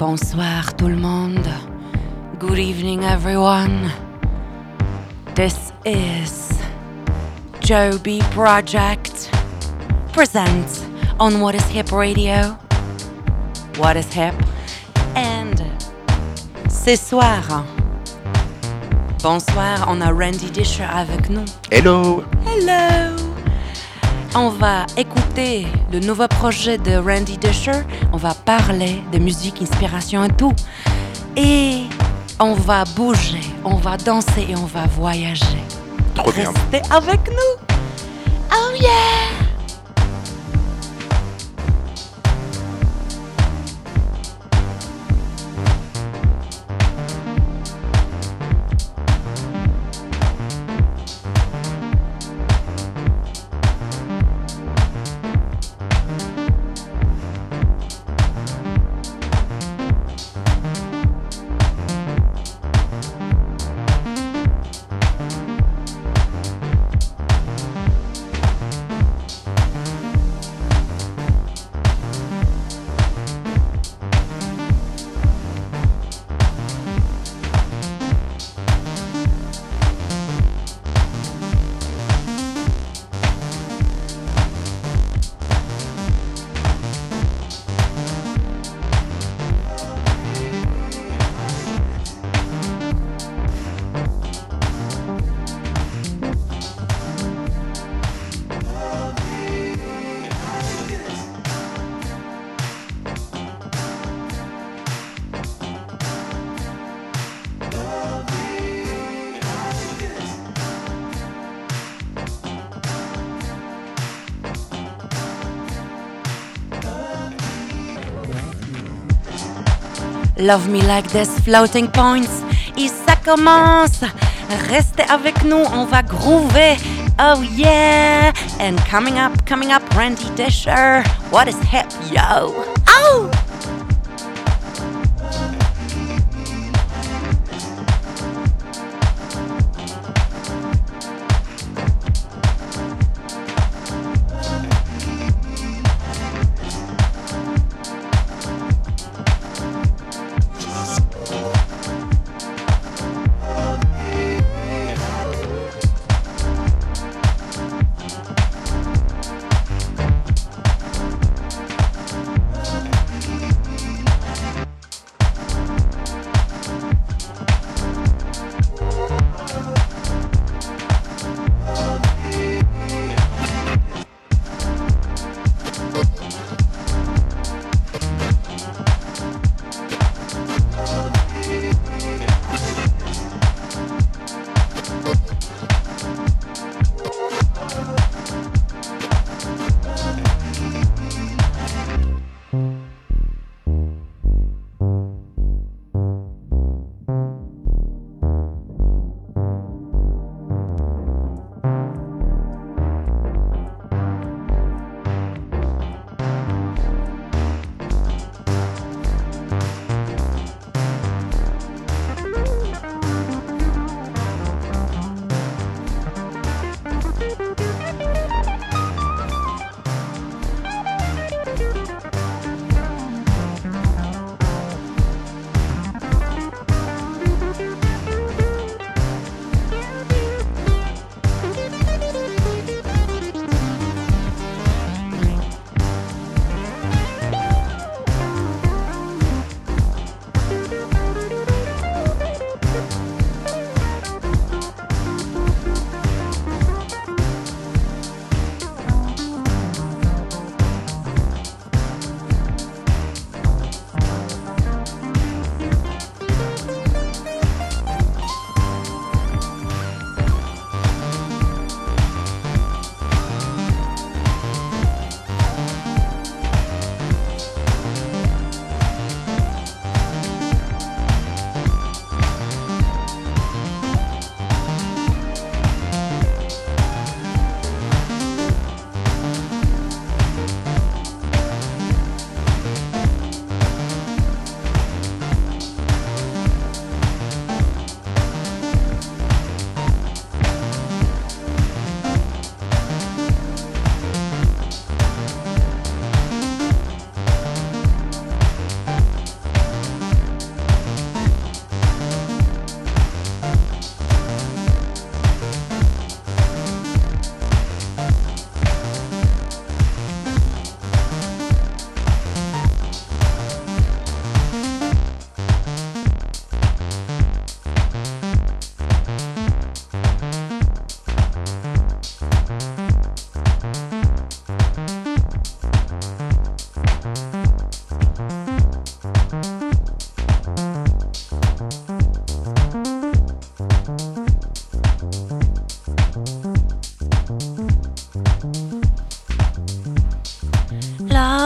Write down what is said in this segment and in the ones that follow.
Bonsoir tout le monde. Good evening everyone. This is Joe B Project presents on What is Hip Radio. What is Hip? And ce soir, bonsoir, on a Randy Disher avec nous. Hello Hello! On va écouter le nouveau projet de Randy Disher. On va parler de musique, inspiration et tout. Et on va bouger, on va danser et on va voyager. Trop bien. Restez avec nous! Oh yeah! Love Me Like This Floating Points. Et ça commence. Restez avec nous, on va groover. Oh yeah! And coming up, coming up, Randy Disher. What is hip, yo? Oh!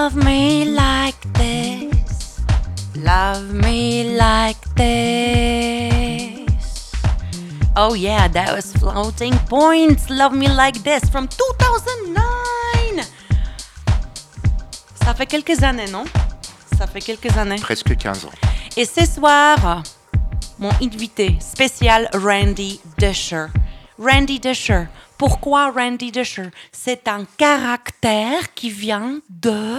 Love me like this. Love me like this. Oh, yeah, that was Floating Points. Love me like this from 2009. Ça fait quelques années, non? Ça fait quelques années. Presque 15 ans. Et ce soir, mon invité spécial, Randy Dusher. Randy Dusher. Pourquoi Randy Dusher C'est un caractère qui vient de...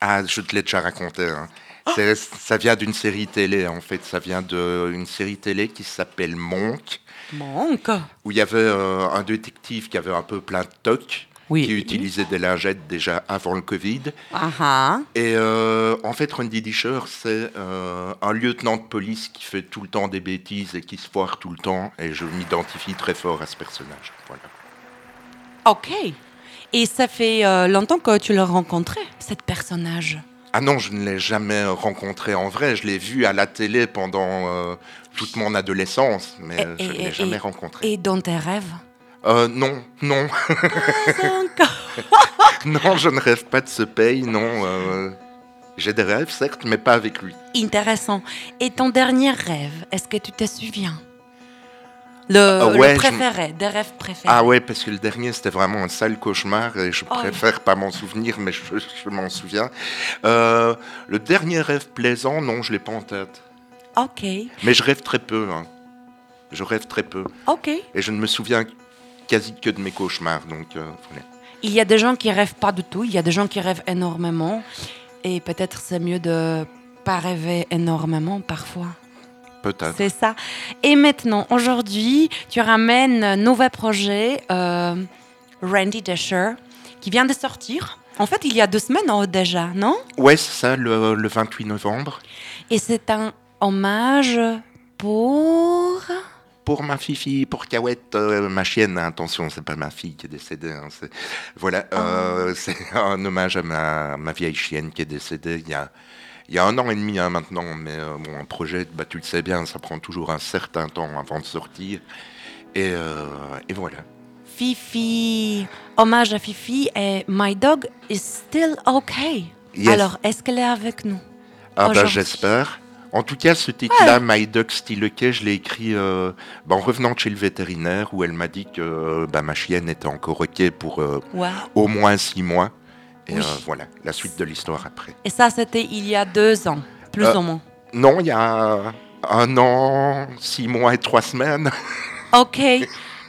Ah, je te l'ai déjà raconté. hein. C'est- Ça vient d'une série télé, en fait. Ça vient d'une série télé qui s'appelle Monk, Monk. où il y avait euh, un détective qui avait un peu plein de tocs, Oui. qui utilisait des lingettes déjà avant le Covid. Et euh, en fait, Randy Disher, c'est euh, un lieutenant de police qui fait tout le temps des bêtises et qui se foire tout le temps. Et je m'identifie très fort à ce personnage. Voilà. Ok. Et ça fait euh, longtemps que tu l'as rencontré, cet personnage? Ah non, je ne l'ai jamais rencontré en vrai. Je l'ai vu à la télé pendant euh, toute mon adolescence, mais je ne l'ai jamais rencontré. Et dans tes rêves? Euh, non, non, non, je ne rêve pas de ce pays, non. euh, J'ai des rêves, certes, mais pas avec lui. Intéressant. Et ton dernier rêve, est-ce que tu te souviens? Le, Euh, je- préféré, des rêves préférés. Ah ouais, parce que le dernier, c'était vraiment un sale cauchemar et je Oh. préfère pas m'en souvenir, mais je, je m'en souviens. Euh, le dernier rêve plaisant, non, je l'ai pas en tête. Ok, Mais je rêve très peu. hein. Je rêve très peu. ok. Et je ne me souviens quasi que de mes cauchemars. Donc, euh, voilà. Il y a des gens qui rêvent pas du tout, il y a des gens qui rêvent énormément. Et peut-être c'est mieux de pas rêver énormément parfois. peut-être. C'est ça. Et maintenant, aujourd'hui, tu ramènes un nouveau projet, euh, Randy Dasher, qui vient de sortir. En fait, il y a deux semaines oh, déjà, non? Ouais, c'est ça, le, le 28 novembre. Et c'est un hommage pour... Pour ma fifi, pour Cahouette, euh, ma chienne, attention, c'est pas ma fille qui est décédée. hein, voilà, euh, c'est un hommage à ma, ma vieille chienne qui est décédée il y a, il y a un an et demi hein, maintenant. Mais euh, bon, un projet, bah, tu le sais bien, ça prend toujours un certain temps avant de sortir. Et, euh, et voilà. Fifi. Hommage à Fifi et My Dog is still okay. Yes. Alors, est-ce qu'elle est avec nous Ah bah j'espère. En tout cas, ce titre-là, My Dog Still Okay, je l'ai écrit euh, bah, en revenant de chez le vétérinaire où elle m'a dit que euh, bah, ma chienne était encore ok pour euh, au moins six mois. Et Oui. euh, voilà, la suite de l'histoire après. Et ça, c'était il y a deux ans, plus ou moins. Non, il y a un an, six mois et trois semaines. Ok,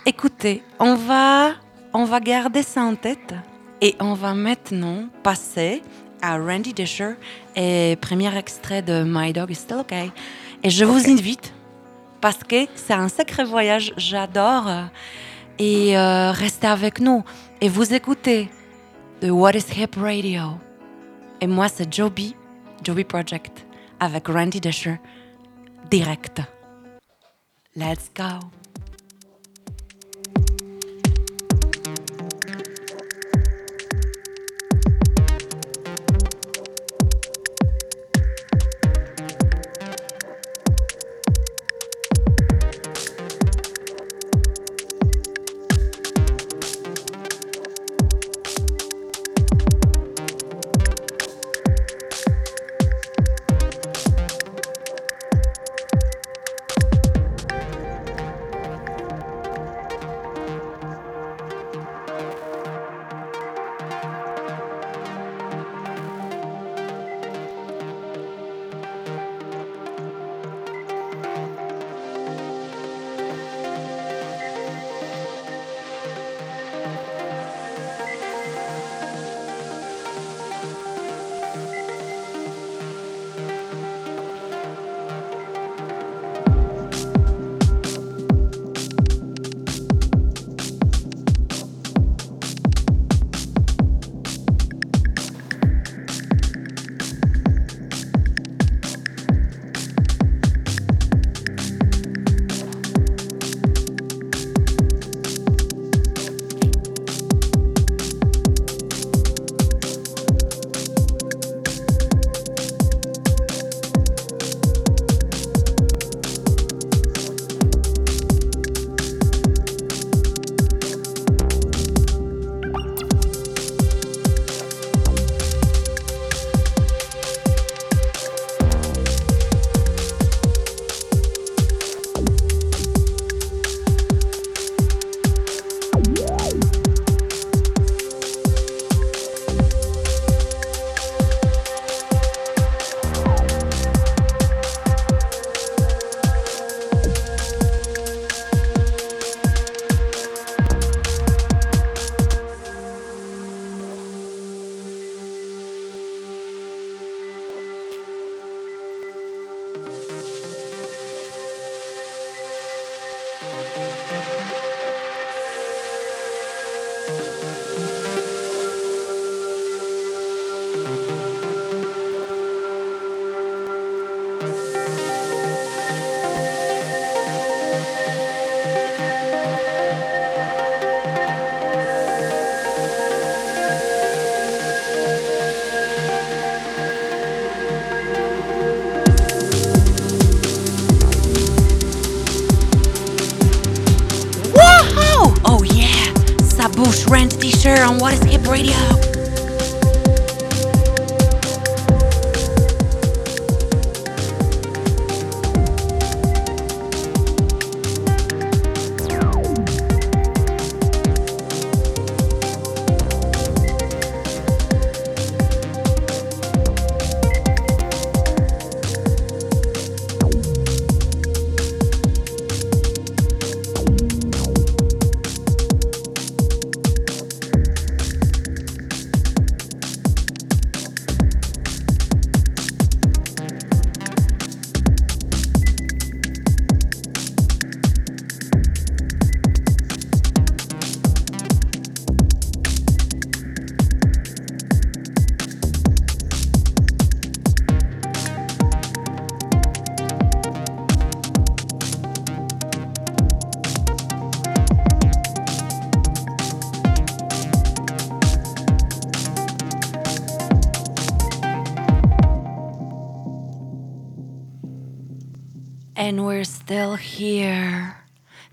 écoutez, on va, on va garder ça en tête et on va maintenant passer à Randy Disher et premier extrait de My Dog is Still Okay. Et je vous invite parce que c'est un sacré voyage, j'adore. Et euh, restez avec nous et vous écoutez de What is Hip Radio. Et moi, c'est Joby, Joby Project, avec Randy Disher, direct. Let's go.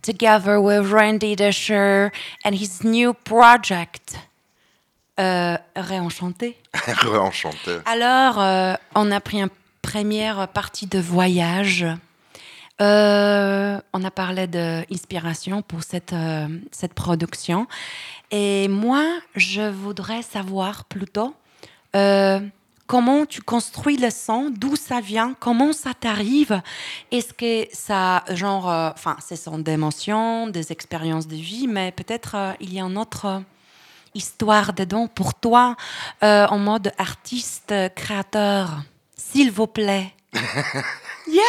Together with Randy Dasher and his new project, euh, Réenchanté. Enchanté. Alors, euh, on a pris une première partie de voyage. Euh, on a parlé d'inspiration pour cette, euh, cette production. Et moi, je voudrais savoir plutôt euh, comment tu construis le son, d'où ça vient, comment ça t'arrive. Est-ce que ça, genre, euh, enfin, ce sont des émotions, des expériences de vie, mais peut-être euh, il y a une autre euh, histoire dedans pour toi euh, en mode artiste, euh, créateur. S'il vous plaît. yeah!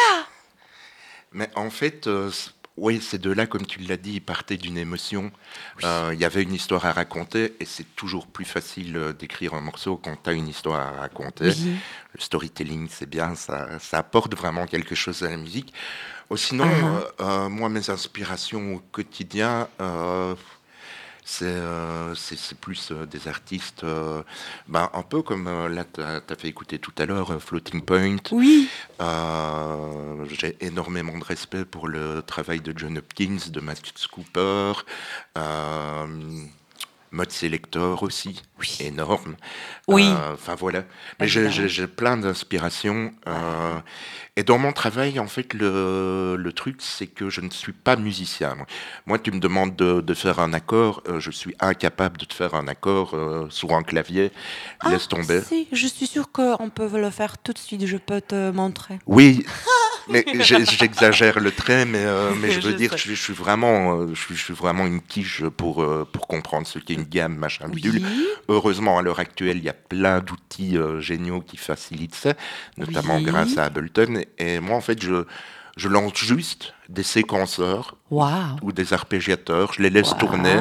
Mais en fait, euh, oui, ces deux-là, comme tu l'as dit, ils partaient d'une émotion. Euh, Il y avait une histoire à raconter et c'est toujours plus facile euh, d'écrire un morceau quand tu as une histoire à raconter. Oui. Le storytelling, c'est bien, ça, ça apporte vraiment quelque chose à la musique. Oh, sinon, Uh-huh. euh, euh, moi, mes inspirations au quotidien, c'est euh, c'est- plus euh, des artistes, euh, ben, un peu comme là, tu as, fait écouter tout à l'heure, Floating Point. Oui. J'ai énormément de respect pour le travail de John Hopkins, de Max Cooper, Mode Selector aussi, Oui. énorme. Oui. Euh, Enfin voilà. Mais j'ai- plein d'inspirations. euh, et dans mon travail, en fait, le, le truc, c'est que je ne suis pas musicien. Moi, tu me demandes de, de faire un accord, euh, je suis incapable de te faire un accord sur un clavier. Laisse tomber. Ah, Si, je suis sûre qu'on peut le faire tout de suite. Je peux te montrer. Oui, mais j'exagère le trait, mais, mais je veux Je dire, je, suis- je suis vraiment, je, suis, vraiment une quiche pour, pour comprendre ce qu'est une gamme, machin, bidule. Oui. Heureusement, à l'heure actuelle, il y a plein d'outils euh, géniaux qui facilitent ça, notamment Oui. grâce à Ableton. Et moi, en fait, je, je lance juste des séquenceurs ou des arpégiateurs, je les laisse tourner,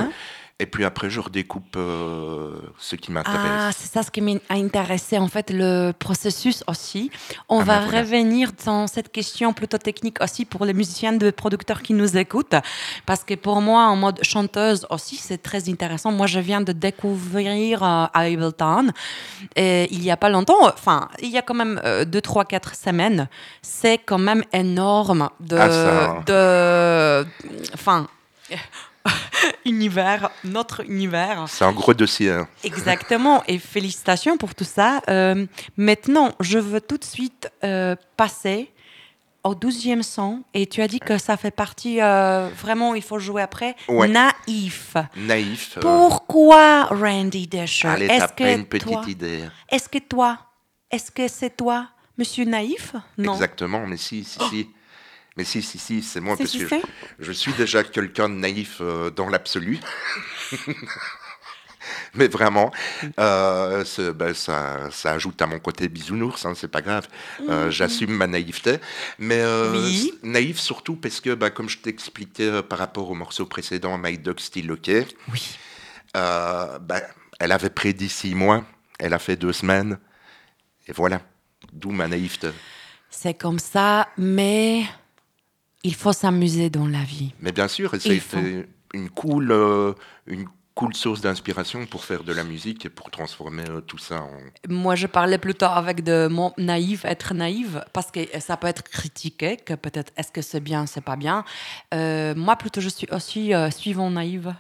et puis après, je redécoupe euh, ce qui Ah, m'intéresse. c'est ça ce qui m'a intéressé, en fait, le processus aussi. On Ah, va ben voilà. revenir dans cette question plutôt technique aussi pour les musiciens de producteurs qui nous écoutent. Parce que pour moi, en mode chanteuse aussi, c'est très intéressant. Moi, je viens de découvrir euh, Ableton et il y a pas longtemps, enfin, il y a quand même euh, deux, trois, quatre semaines. C'est quand même énorme de. Ah, ça, hein. de enfin. univers, notre univers. C'est un gros dossier. hein. Exactement, et félicitations pour tout ça. Euh, maintenant, je veux tout de suite euh, passer au douzième son, et tu as dit que ça fait partie, euh, vraiment, il faut jouer après, Ouais. naïf. Naïf. Pourquoi Randy Dasher? Allez, Est-ce t'as pas une que petite toi, idée. est-ce que toi, est-ce que c'est toi, Monsieur Naïf? Non. Exactement, mais si, si, si. Mais si, si, si, c'est moi, parce que je, je suis déjà quelqu'un de naïf euh, dans l'absolu. mais vraiment, euh, ben, ça, ça ajoute à mon côté bisounours, hein, c'est pas grave. Euh, J'assume ma naïveté. Mais euh, Mhm. Oui. naïf surtout parce que, ben, comme je t'expliquais par rapport au morceau précédent, My Dog Still OK, Oui. ben, elle avait prédit six mois, elle a fait deux semaines, et voilà. D'où ma naïveté. C'est comme ça, mais il faut s'amuser dans la vie. Mais bien sûr, et ça a Il faut. été une cool, euh, une cool source d'inspiration pour faire de la musique et pour transformer euh, tout ça en. Moi, je parlais plutôt avec de mon naïf, être naïve, parce que ça peut être critiqué, que peut-être est-ce que c'est bien, c'est pas bien. Euh, moi, plutôt, je suis aussi euh, suivant naïve.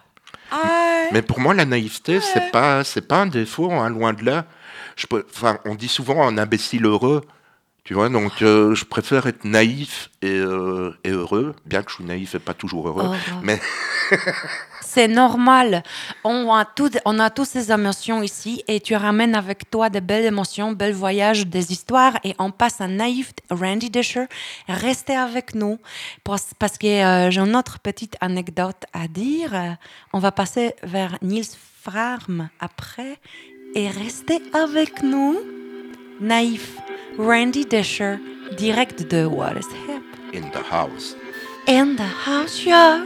I Mais pour moi, la naïveté, c'est pas, c'est pas un défaut, hein, loin de là. Je peux- on dit souvent un imbécile heureux. Tu vois, donc euh, je préfère être naïf et, euh, et heureux, bien que je suis naïf et pas toujours heureux. Heureux. Mais C'est normal. On a, tout, on a tous ces émotions ici et tu ramènes avec toi de belles émotions, belles voyages, des histoires et on passe à naïf Randy Disher. Restez avec nous parce, parce que euh, j'ai une autre petite anecdote à dire. On va passer vers Niels Fram après et restez avec nous. Naïf Randy Disher, direct de What is Hip. in the house. In the house, yeah.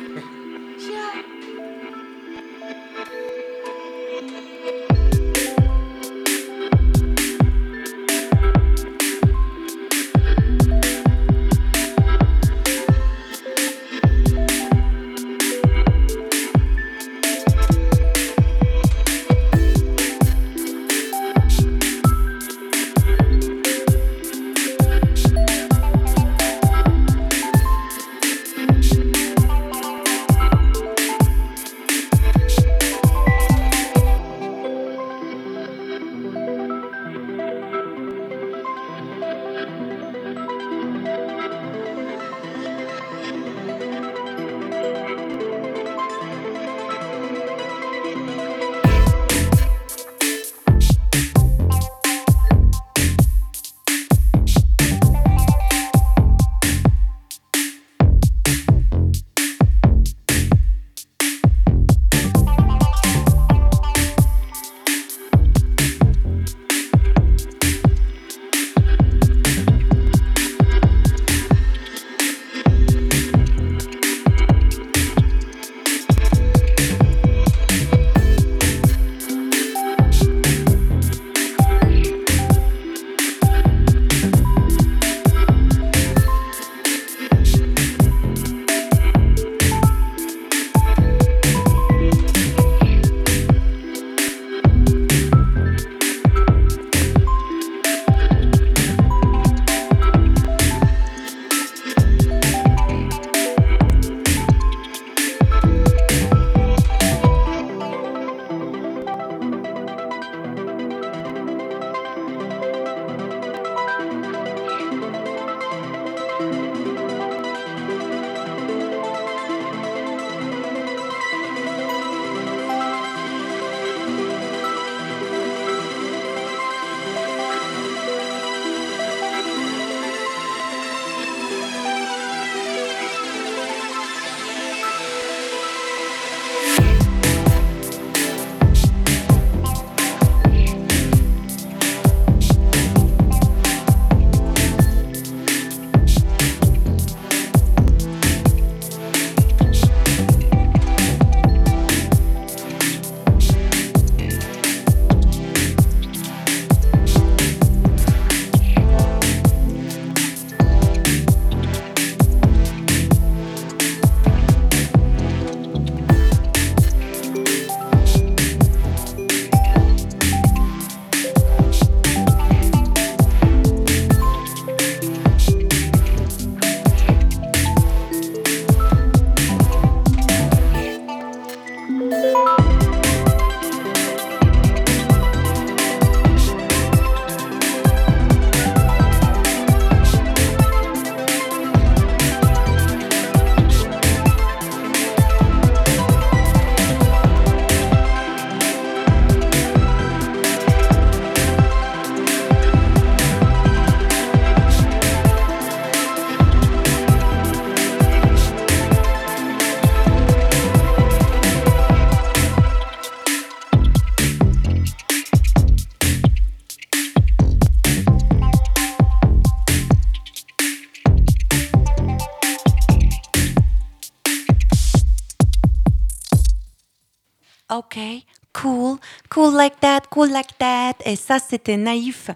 Okay, cool, cool like that, cool like that. Et ça, c'était naïf.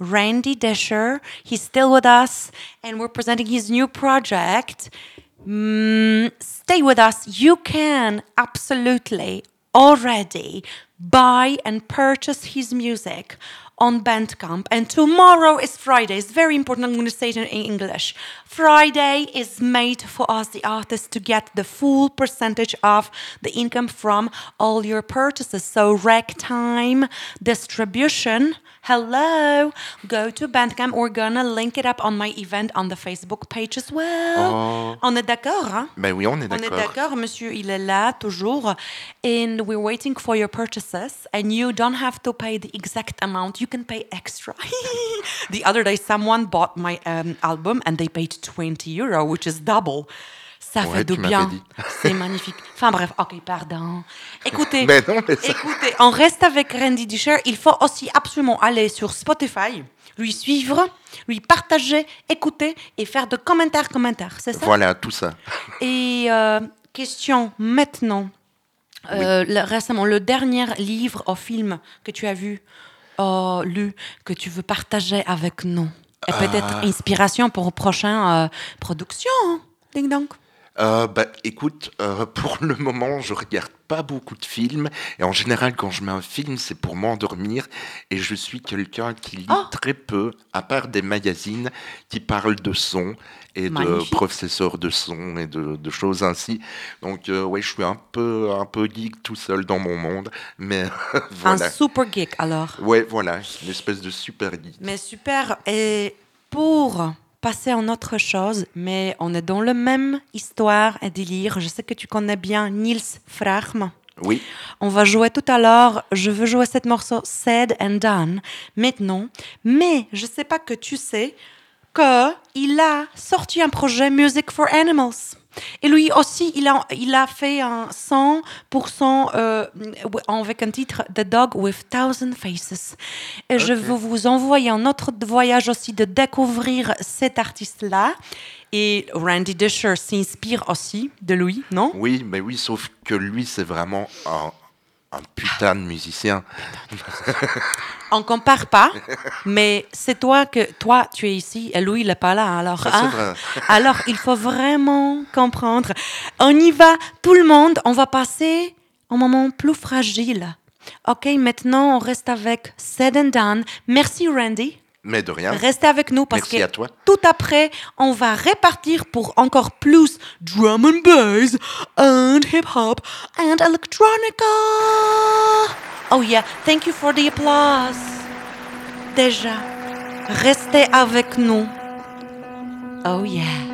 Randy Desher, he's still with us, and we're presenting his new project. Mm, stay with us. You can absolutely already buy and purchase his music on Bandcamp. And tomorrow is Friday. It's very important. I'm going to say it in English. Friday is made for us, the artists, to get the full percentage of the income from all your purchases. So, ragtime distribution. Hello, go to Bandcamp. We're gonna link it up on my event on the Facebook page as well. On est d'accord, hein? Ben oui, on est On est d'accord. d'accord, monsieur, il est là toujours. And we're waiting for your purchases. And you don't have to pay the exact amount. You can pay extra. the other day, someone bought my um, album and they paid 20 euro, which is double. Ça Ouais, fait du bien. C'est magnifique. Enfin bref, ok, pardon. Écoutez, Mais non, mais ça- écoutez, on reste avec Randy Disher. Il faut aussi absolument aller sur Spotify, lui suivre, lui partager, écouter et faire de commentaires, commentaires. C'est ça? Voilà, tout ça. et euh, question maintenant. Euh, le- récemment, le dernier livre ou film que tu as vu, euh, lu, que tu veux partager avec nous. Et peut-être inspiration pour une prochaine euh, production. hein. Ding dong. Euh, bah, écoute, euh, pour le moment, je regarde pas beaucoup de films. Et en général, quand je mets un film, c'est pour m'endormir. Et je suis quelqu'un qui lit Oh. très peu, à part des magazines qui parlent de son et de processeurs de son et de, de choses ainsi. Donc, euh, ouais, je suis un peu, un peu geek tout seul dans mon monde. Mais voilà. Un super geek alors. Ouais, voilà, une espèce de super geek. Mais super. Et pour passer en autre chose, mais on est dans le même histoire et délire. Je sais que tu connais bien Niels Frachman. Oui, On va jouer tout à l'heure. Je veux jouer cette morceau Said and Done maintenant. Mais je sais pas que tu sais que il a sorti un projet Music for Animals. Et lui aussi, il a, il a fait un 100% euh, avec un titre The Dog with Thousand Faces. Et je veux vous envoyer un autre voyage aussi de découvrir cet artiste-là. Et Randy Disher s'inspire aussi de lui, non? Oui, mais oui, sauf que lui, c'est vraiment un, un putain de musicien. On compare pas, mais c'est toi que toi tu es ici et lui il est pas là. Alors, c'est hein? alors il faut vraiment comprendre. On y va, tout le monde. On va passer un moment plus fragile. Ok, maintenant on reste avec Said and Done. Merci Randy. Mais de rien. Restez avec nous parce Merci que à toi. tout après, on va répartir pour encore plus drum and bass and hip hop and electronica. Oh yeah, thank you for the applause. Déjà, restez avec nous. Oh yeah.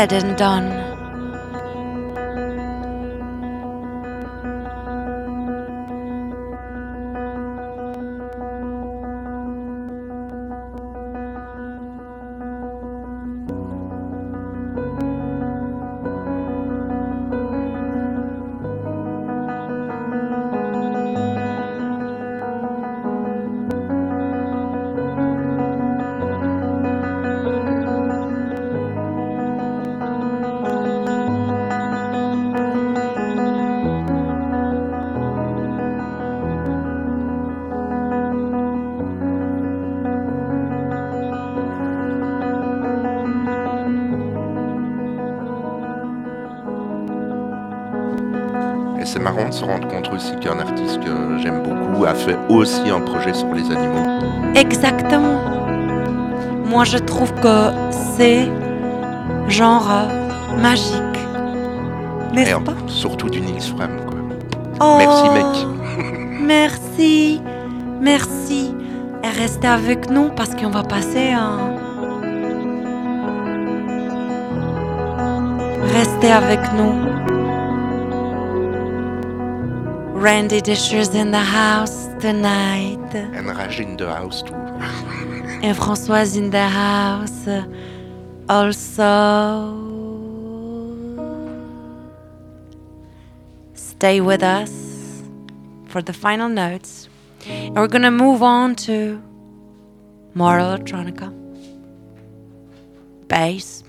Said and done. C'est genre magique. N'est-ce pas Surtout du Nils Fram, quoi. Oh, merci, mec. merci. Merci. Et restez avec nous parce qu'on va passer un Restez avec nous. Randy Dishes in the house tonight. And Raj in the house too. And Françoise in the house also. Stay with us for the final notes. And we're gonna move on to more electronica, bass.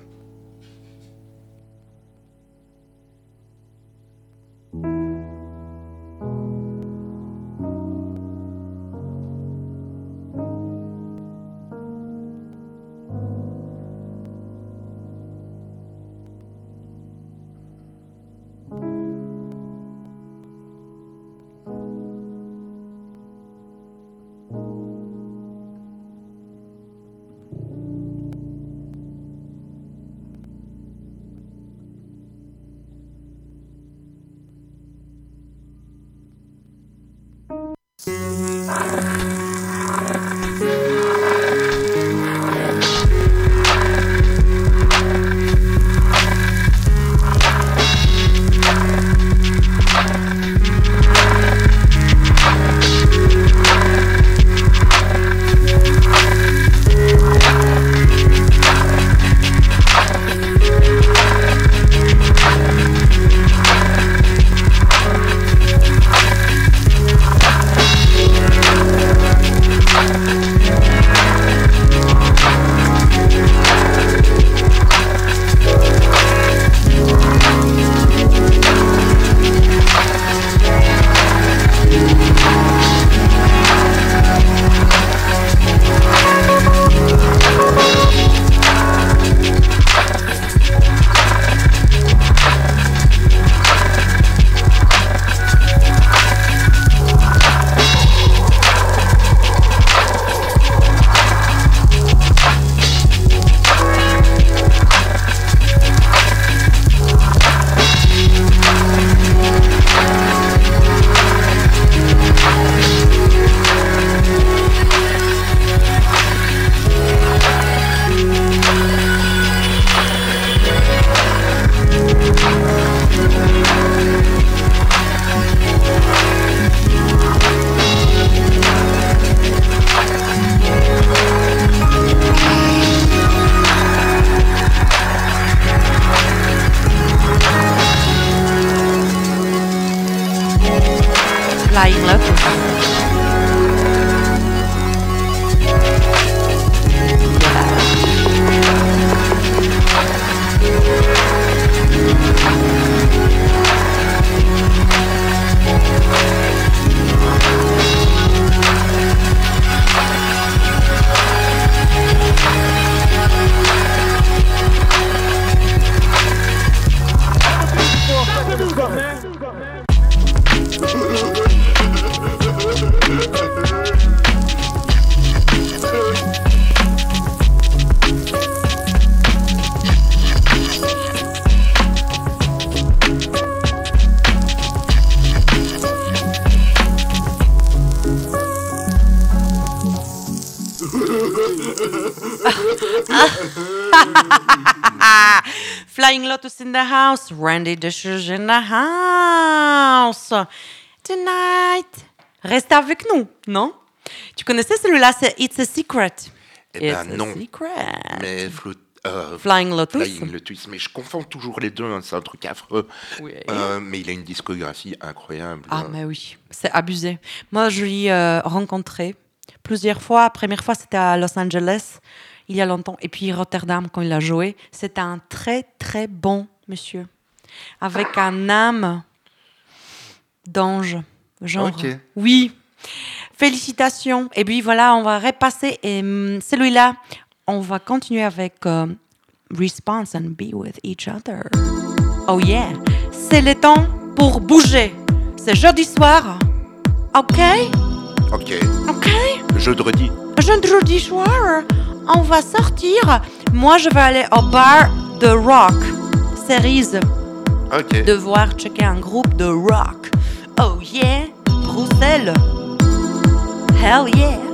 In the house. Randy Dishes in the house. Tonight. Reste avec nous, non? Tu connaissais celui-là? C'est It's a Secret. Eh ben, It's a non. Secret. Mais flou- euh, Flying Lotus. Flying Lotus, mais je confonds toujours les deux, hein, c'est un truc affreux. Oui. Euh, mais il a une discographie incroyable. Ah, mais oui, c'est abusé. Moi, je l'ai euh, rencontré plusieurs fois. La première fois, c'était à Los Angeles, il y a longtemps. Et puis Rotterdam, quand il a joué. C'était un très, très bon monsieur. Avec un âme d'ange. Genre. Oui. Félicitations. Et puis voilà, on va repasser. Et hum, celui-là, on va continuer avec euh, Response and Be With Each Other. Oh yeah. C'est le temps pour bouger. C'est jeudi soir. Ok? Ok, Ok? jeudi. Jeudi soir, on va sortir. Moi, je vais aller au bar de rock. Ok. Devoir checker un groupe de rock. Oh yeah. Bruxelles. Hell yeah.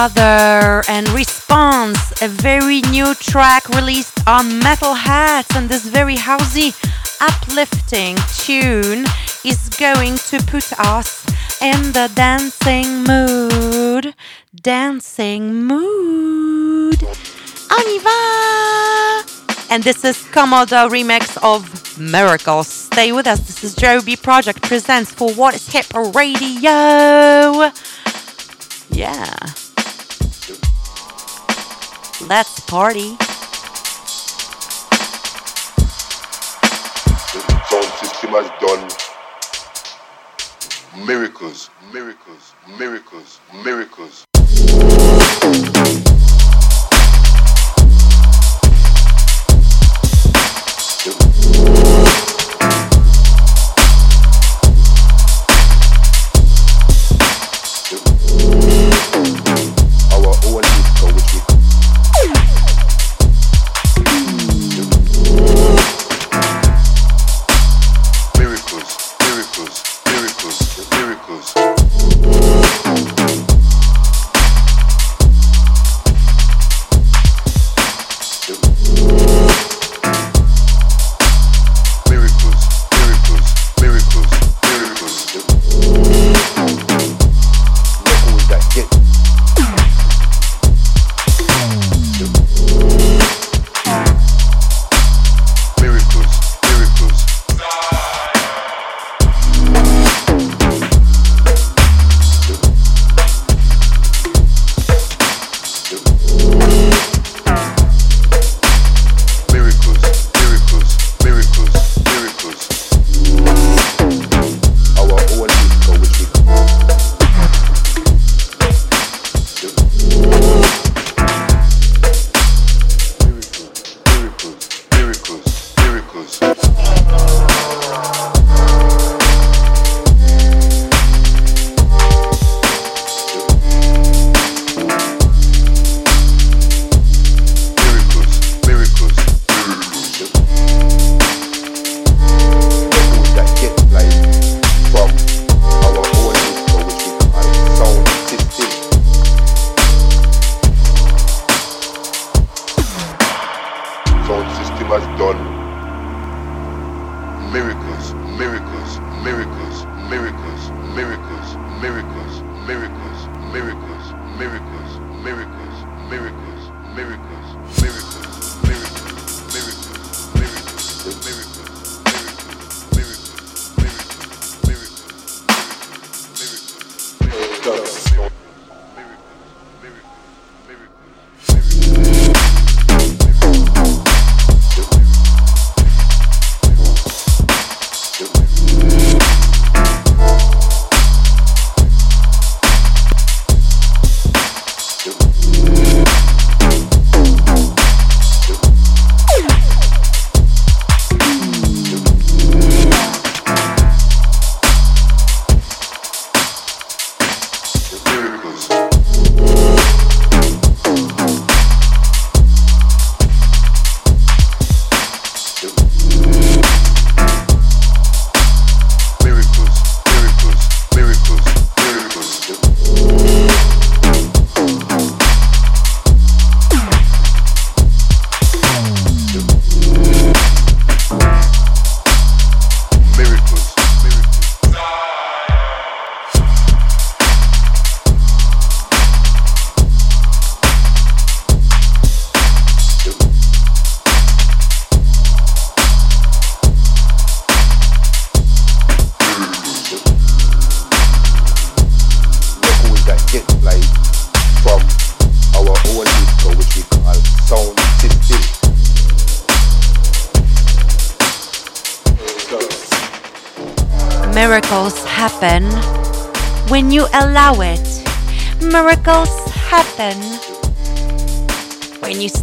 Other and Response, a very new track released on Metal Hats, and this very housey, uplifting tune is going to put us in the dancing mood. Dancing mood. On y va! And this is Commodore remix of Miracles. Stay with us. This is Joby Project presents for What is Hip Radio. Yeah. Let's party. The sound system has done miracles, miracles, miracles, miracles. Our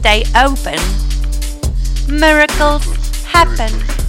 stay open. Miracles happen.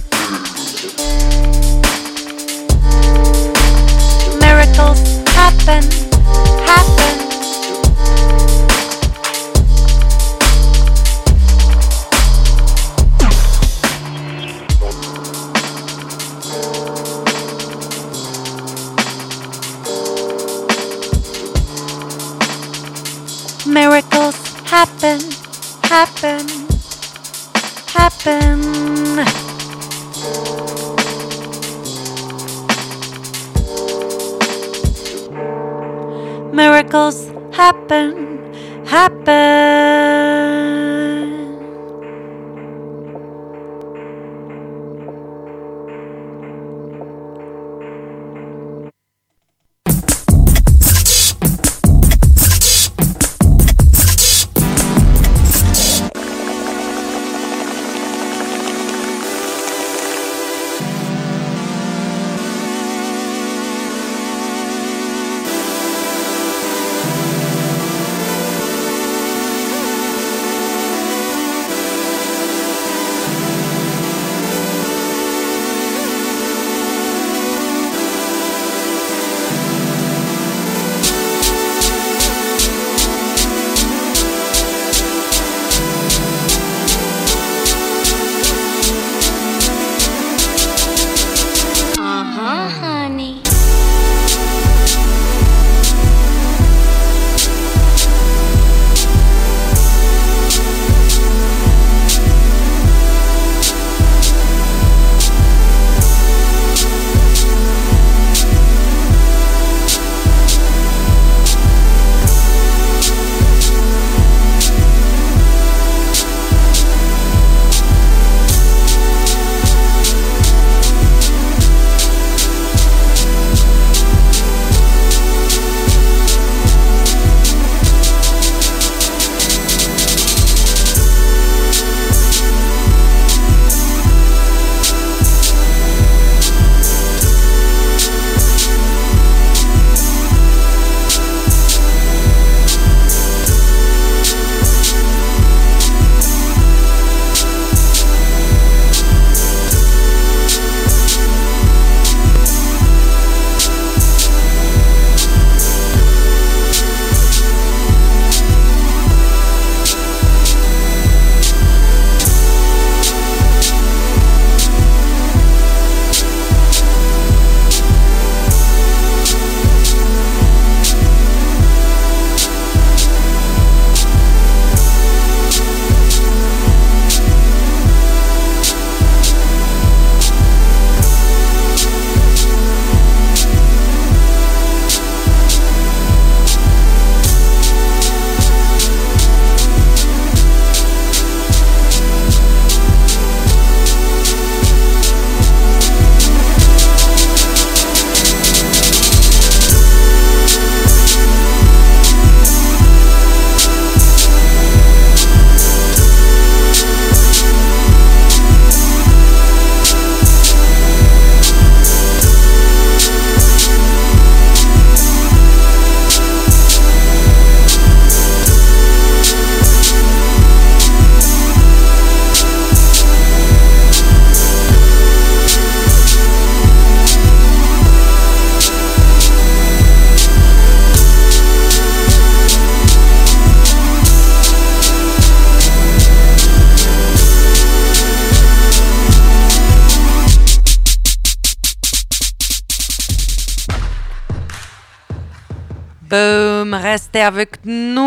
Restez avec nous.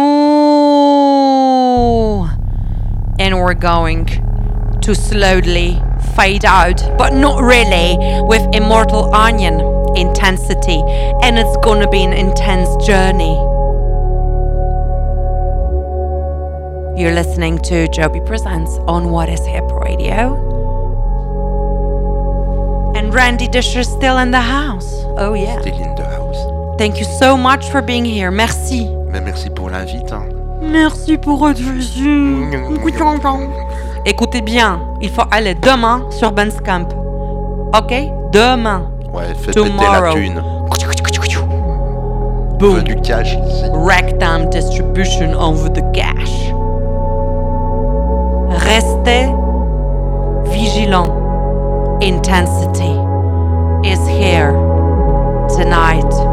And we're going to slowly fade out, but not really, with Immortal Onion intensity. And it's gonna be an intense journey. You're listening to Joby Presents on What is Hip Radio. And Randy Disher's still in the house. Oh, yeah. Thank you so much for being here. Merci. Mais merci pour l'invite. hein. Merci pour être ici. Écoutez bien, il faut aller demain sur Bandcamp. Ok? Demain. Ouais, faites péter Tomorrow. la thune. On Boom. veut du cash ici. Ragtime Distribution on veut the cash. Restez vigilants. Intensity is here tonight.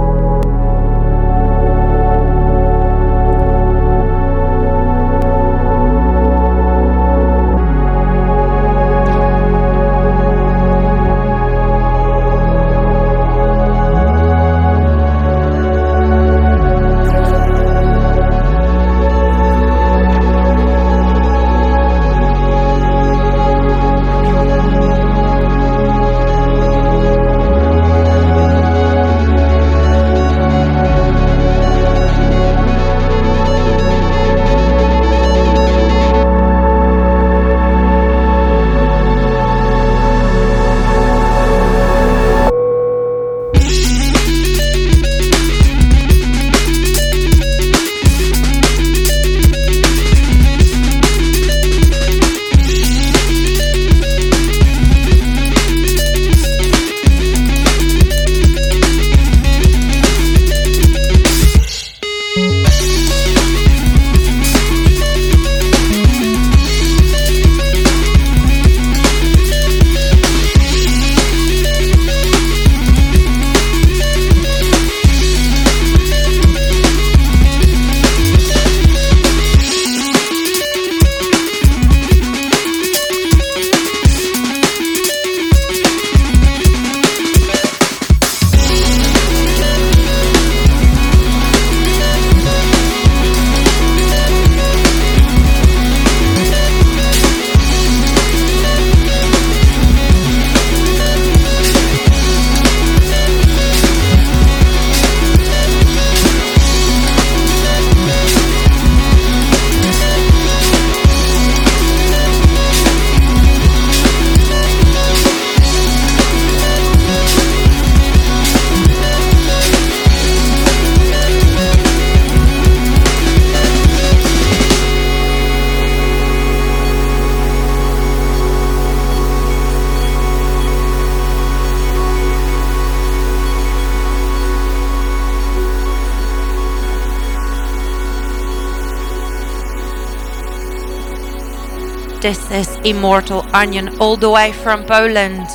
This is Immortal Onion all the way from Poland.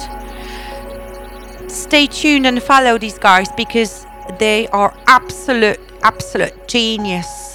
Stay tuned and follow these guys because they are absolute, absolute genius.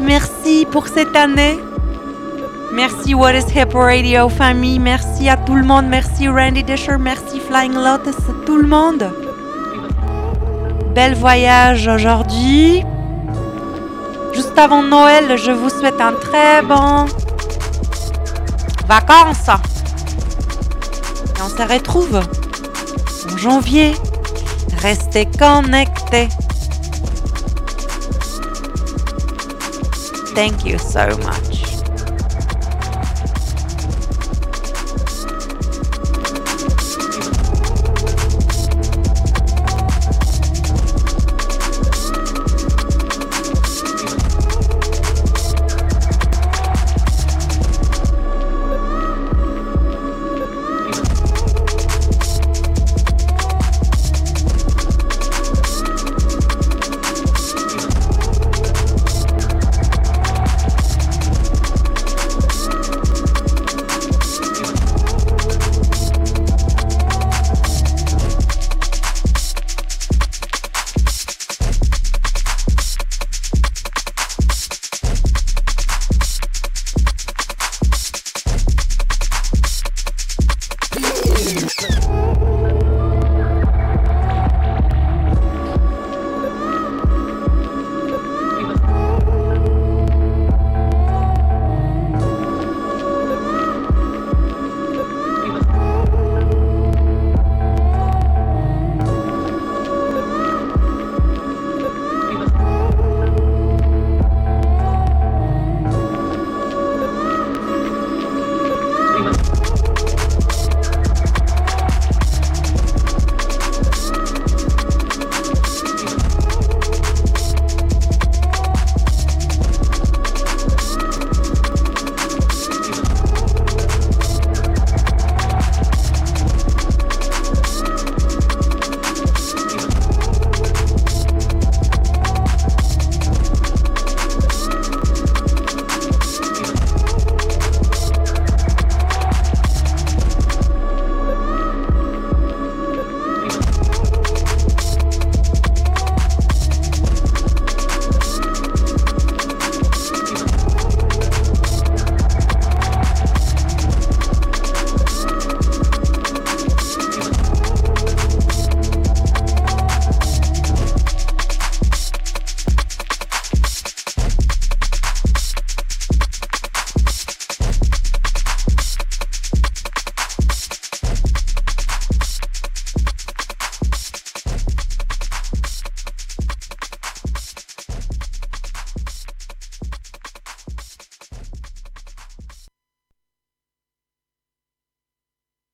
Merci pour cette année. Merci What is Hip Radio famille. Merci à tout le monde. Merci Randy Disher. Merci Flying Lotus. Tout le monde. Bel voyage aujourd'hui. Juste avant Noël, je vous souhaite un très bon vacances. Et on se retrouve en janvier. Restez connectés. Thank you so much.